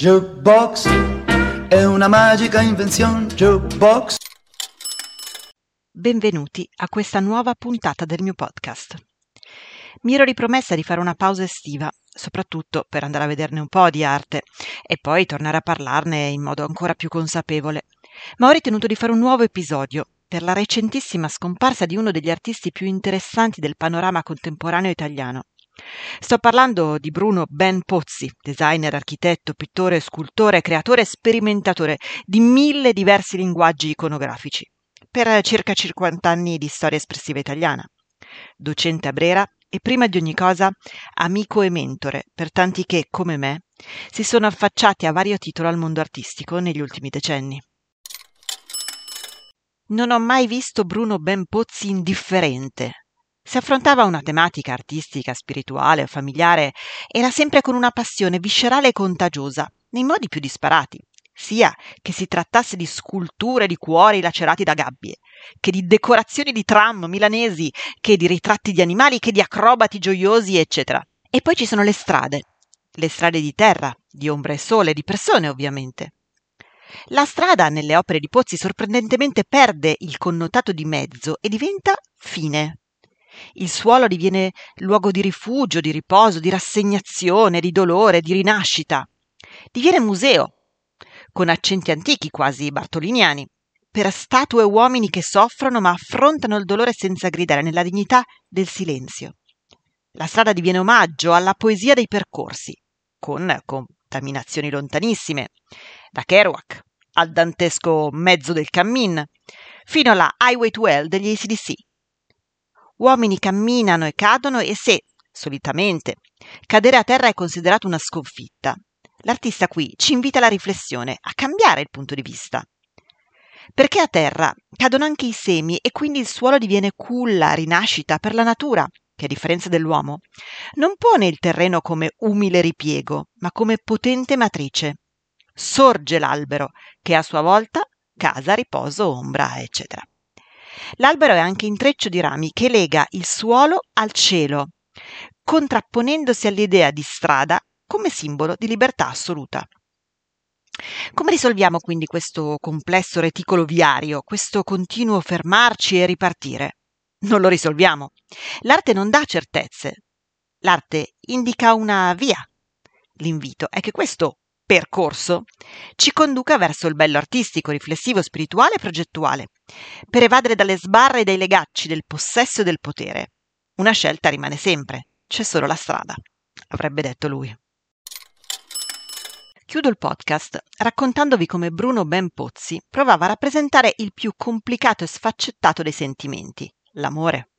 Jukebox è una magica invenzione. Jukebox. Benvenuti a questa nuova puntata del mio podcast. Mi ero ripromessa di fare una pausa estiva, soprattutto per andare a vederne un po' di arte e poi tornare a parlarne in modo ancora più consapevole. Ma ho ritenuto di fare un nuovo episodio per la recentissima scomparsa di uno degli artisti più interessanti del panorama contemporaneo italiano. Sto parlando di Bruno Ben Pozzi, designer, architetto, pittore, scultore, creatore e sperimentatore di mille diversi linguaggi iconografici, per circa 50 anni di storia espressiva italiana. Docente a Brera e prima di ogni cosa amico e mentore per tanti che, come me, si sono affacciati a vario titolo al mondo artistico negli ultimi decenni. Non ho mai visto Bruno Ben Pozzi indifferente se affrontava una tematica artistica, spirituale o familiare, era sempre con una passione viscerale e contagiosa, nei modi più disparati, sia che si trattasse di sculture di cuori lacerati da gabbie, che di decorazioni di tram milanesi, che di ritratti di animali, che di acrobati gioiosi, eccetera. E poi ci sono le strade, le strade di terra, di ombra e sole, di persone ovviamente. La strada nelle opere di Pozzi sorprendentemente perde il connotato di mezzo e diventa fine, il suolo diviene luogo di rifugio, di riposo, di rassegnazione, di dolore, di rinascita. Diviene museo, con accenti antichi quasi bartoliniani, per statue e uomini che soffrono ma affrontano il dolore senza gridare nella dignità del silenzio. La strada diviene omaggio alla poesia dei percorsi, con contaminazioni lontanissime, da Kerouac al dantesco mezzo del cammin, fino alla Highway to Hell degli ACDC. Uomini camminano e cadono e se, solitamente, cadere a terra è considerato una sconfitta, l'artista qui ci invita alla riflessione, a cambiare il punto di vista. Perché a terra cadono anche i semi e quindi il suolo diviene culla, rinascita per la natura, che a differenza dell'uomo non pone il terreno come umile ripiego, ma come potente matrice. Sorge l'albero, che a sua volta casa, riposo, ombra, eccetera. L'albero è anche intreccio di rami che lega il suolo al cielo, contrapponendosi all'idea di strada come simbolo di libertà assoluta. Come risolviamo quindi questo complesso reticolo viario, questo continuo fermarci e ripartire? Non lo risolviamo. L'arte non dà certezze. L'arte indica una via. L'invito è che questo percorso ci conduca verso il bello artistico, riflessivo, spirituale e progettuale, per evadere dalle sbarre e dai legacci del possesso e del potere. Una scelta rimane sempre, c'è solo la strada, avrebbe detto lui. Chiudo il podcast raccontandovi come Bruno Ben Pozzi provava a rappresentare il più complicato e sfaccettato dei sentimenti, l'amore.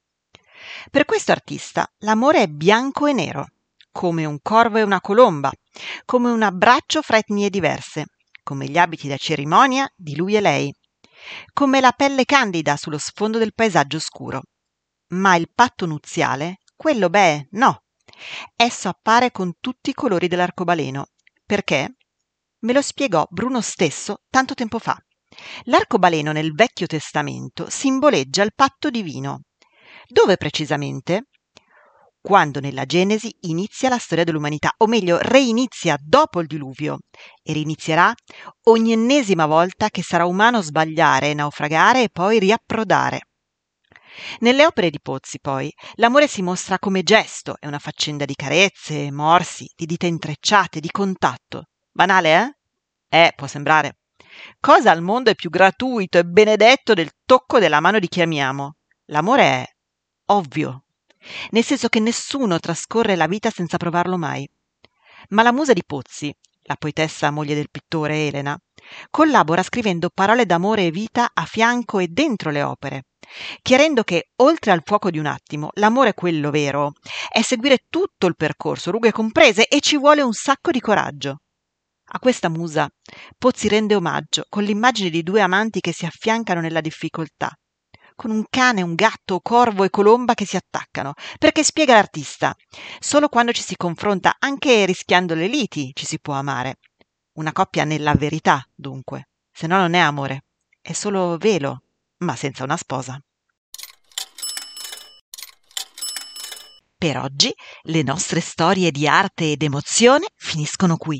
Per questo artista l'amore è bianco e nero, come un corvo e una colomba, come un abbraccio fra etnie diverse, come gli abiti da cerimonia di lui e lei, come la pelle candida sullo sfondo del paesaggio scuro. Ma il patto nuziale, quello beh, no. Esso appare con tutti i colori dell'arcobaleno. Perché? Me lo spiegò Bruno stesso tanto tempo fa. L'arcobaleno nel Vecchio Testamento simboleggia il patto divino. Dove precisamente? Quando nella Genesi inizia la storia dell'umanità, o meglio, reinizia dopo il diluvio e rinizierà ogni ennesima volta che sarà umano sbagliare, naufragare e poi riapprodare. Nelle opere di Pozzi, poi, l'amore si mostra come gesto, è una faccenda di carezze, morsi, di dita intrecciate, di contatto. Banale, eh? Eh, può sembrare. Cosa al mondo è più gratuito e benedetto del tocco della mano di chi amiamo? L'amore è ovvio, nel senso che nessuno trascorre la vita senza provarlo mai. Ma la musa di Pozzi, la poetessa moglie del pittore Elena, collabora scrivendo parole d'amore e vita a fianco e dentro le opere, chiarendo che, oltre al fuoco di un attimo, l'amore quello vero è seguire tutto il percorso, rughe comprese, e ci vuole un sacco di coraggio. A questa musa Pozzi rende omaggio con l'immagine di due amanti che si affiancano nella difficoltà, con un cane, un gatto, corvo e colomba che si attaccano, perché spiega l'artista, solo quando ci si confronta, anche rischiando le liti, ci si può amare. Una coppia nella verità, dunque, se no non è amore, è solo velo, ma senza una sposa. Per oggi le nostre storie di arte ed emozione finiscono qui.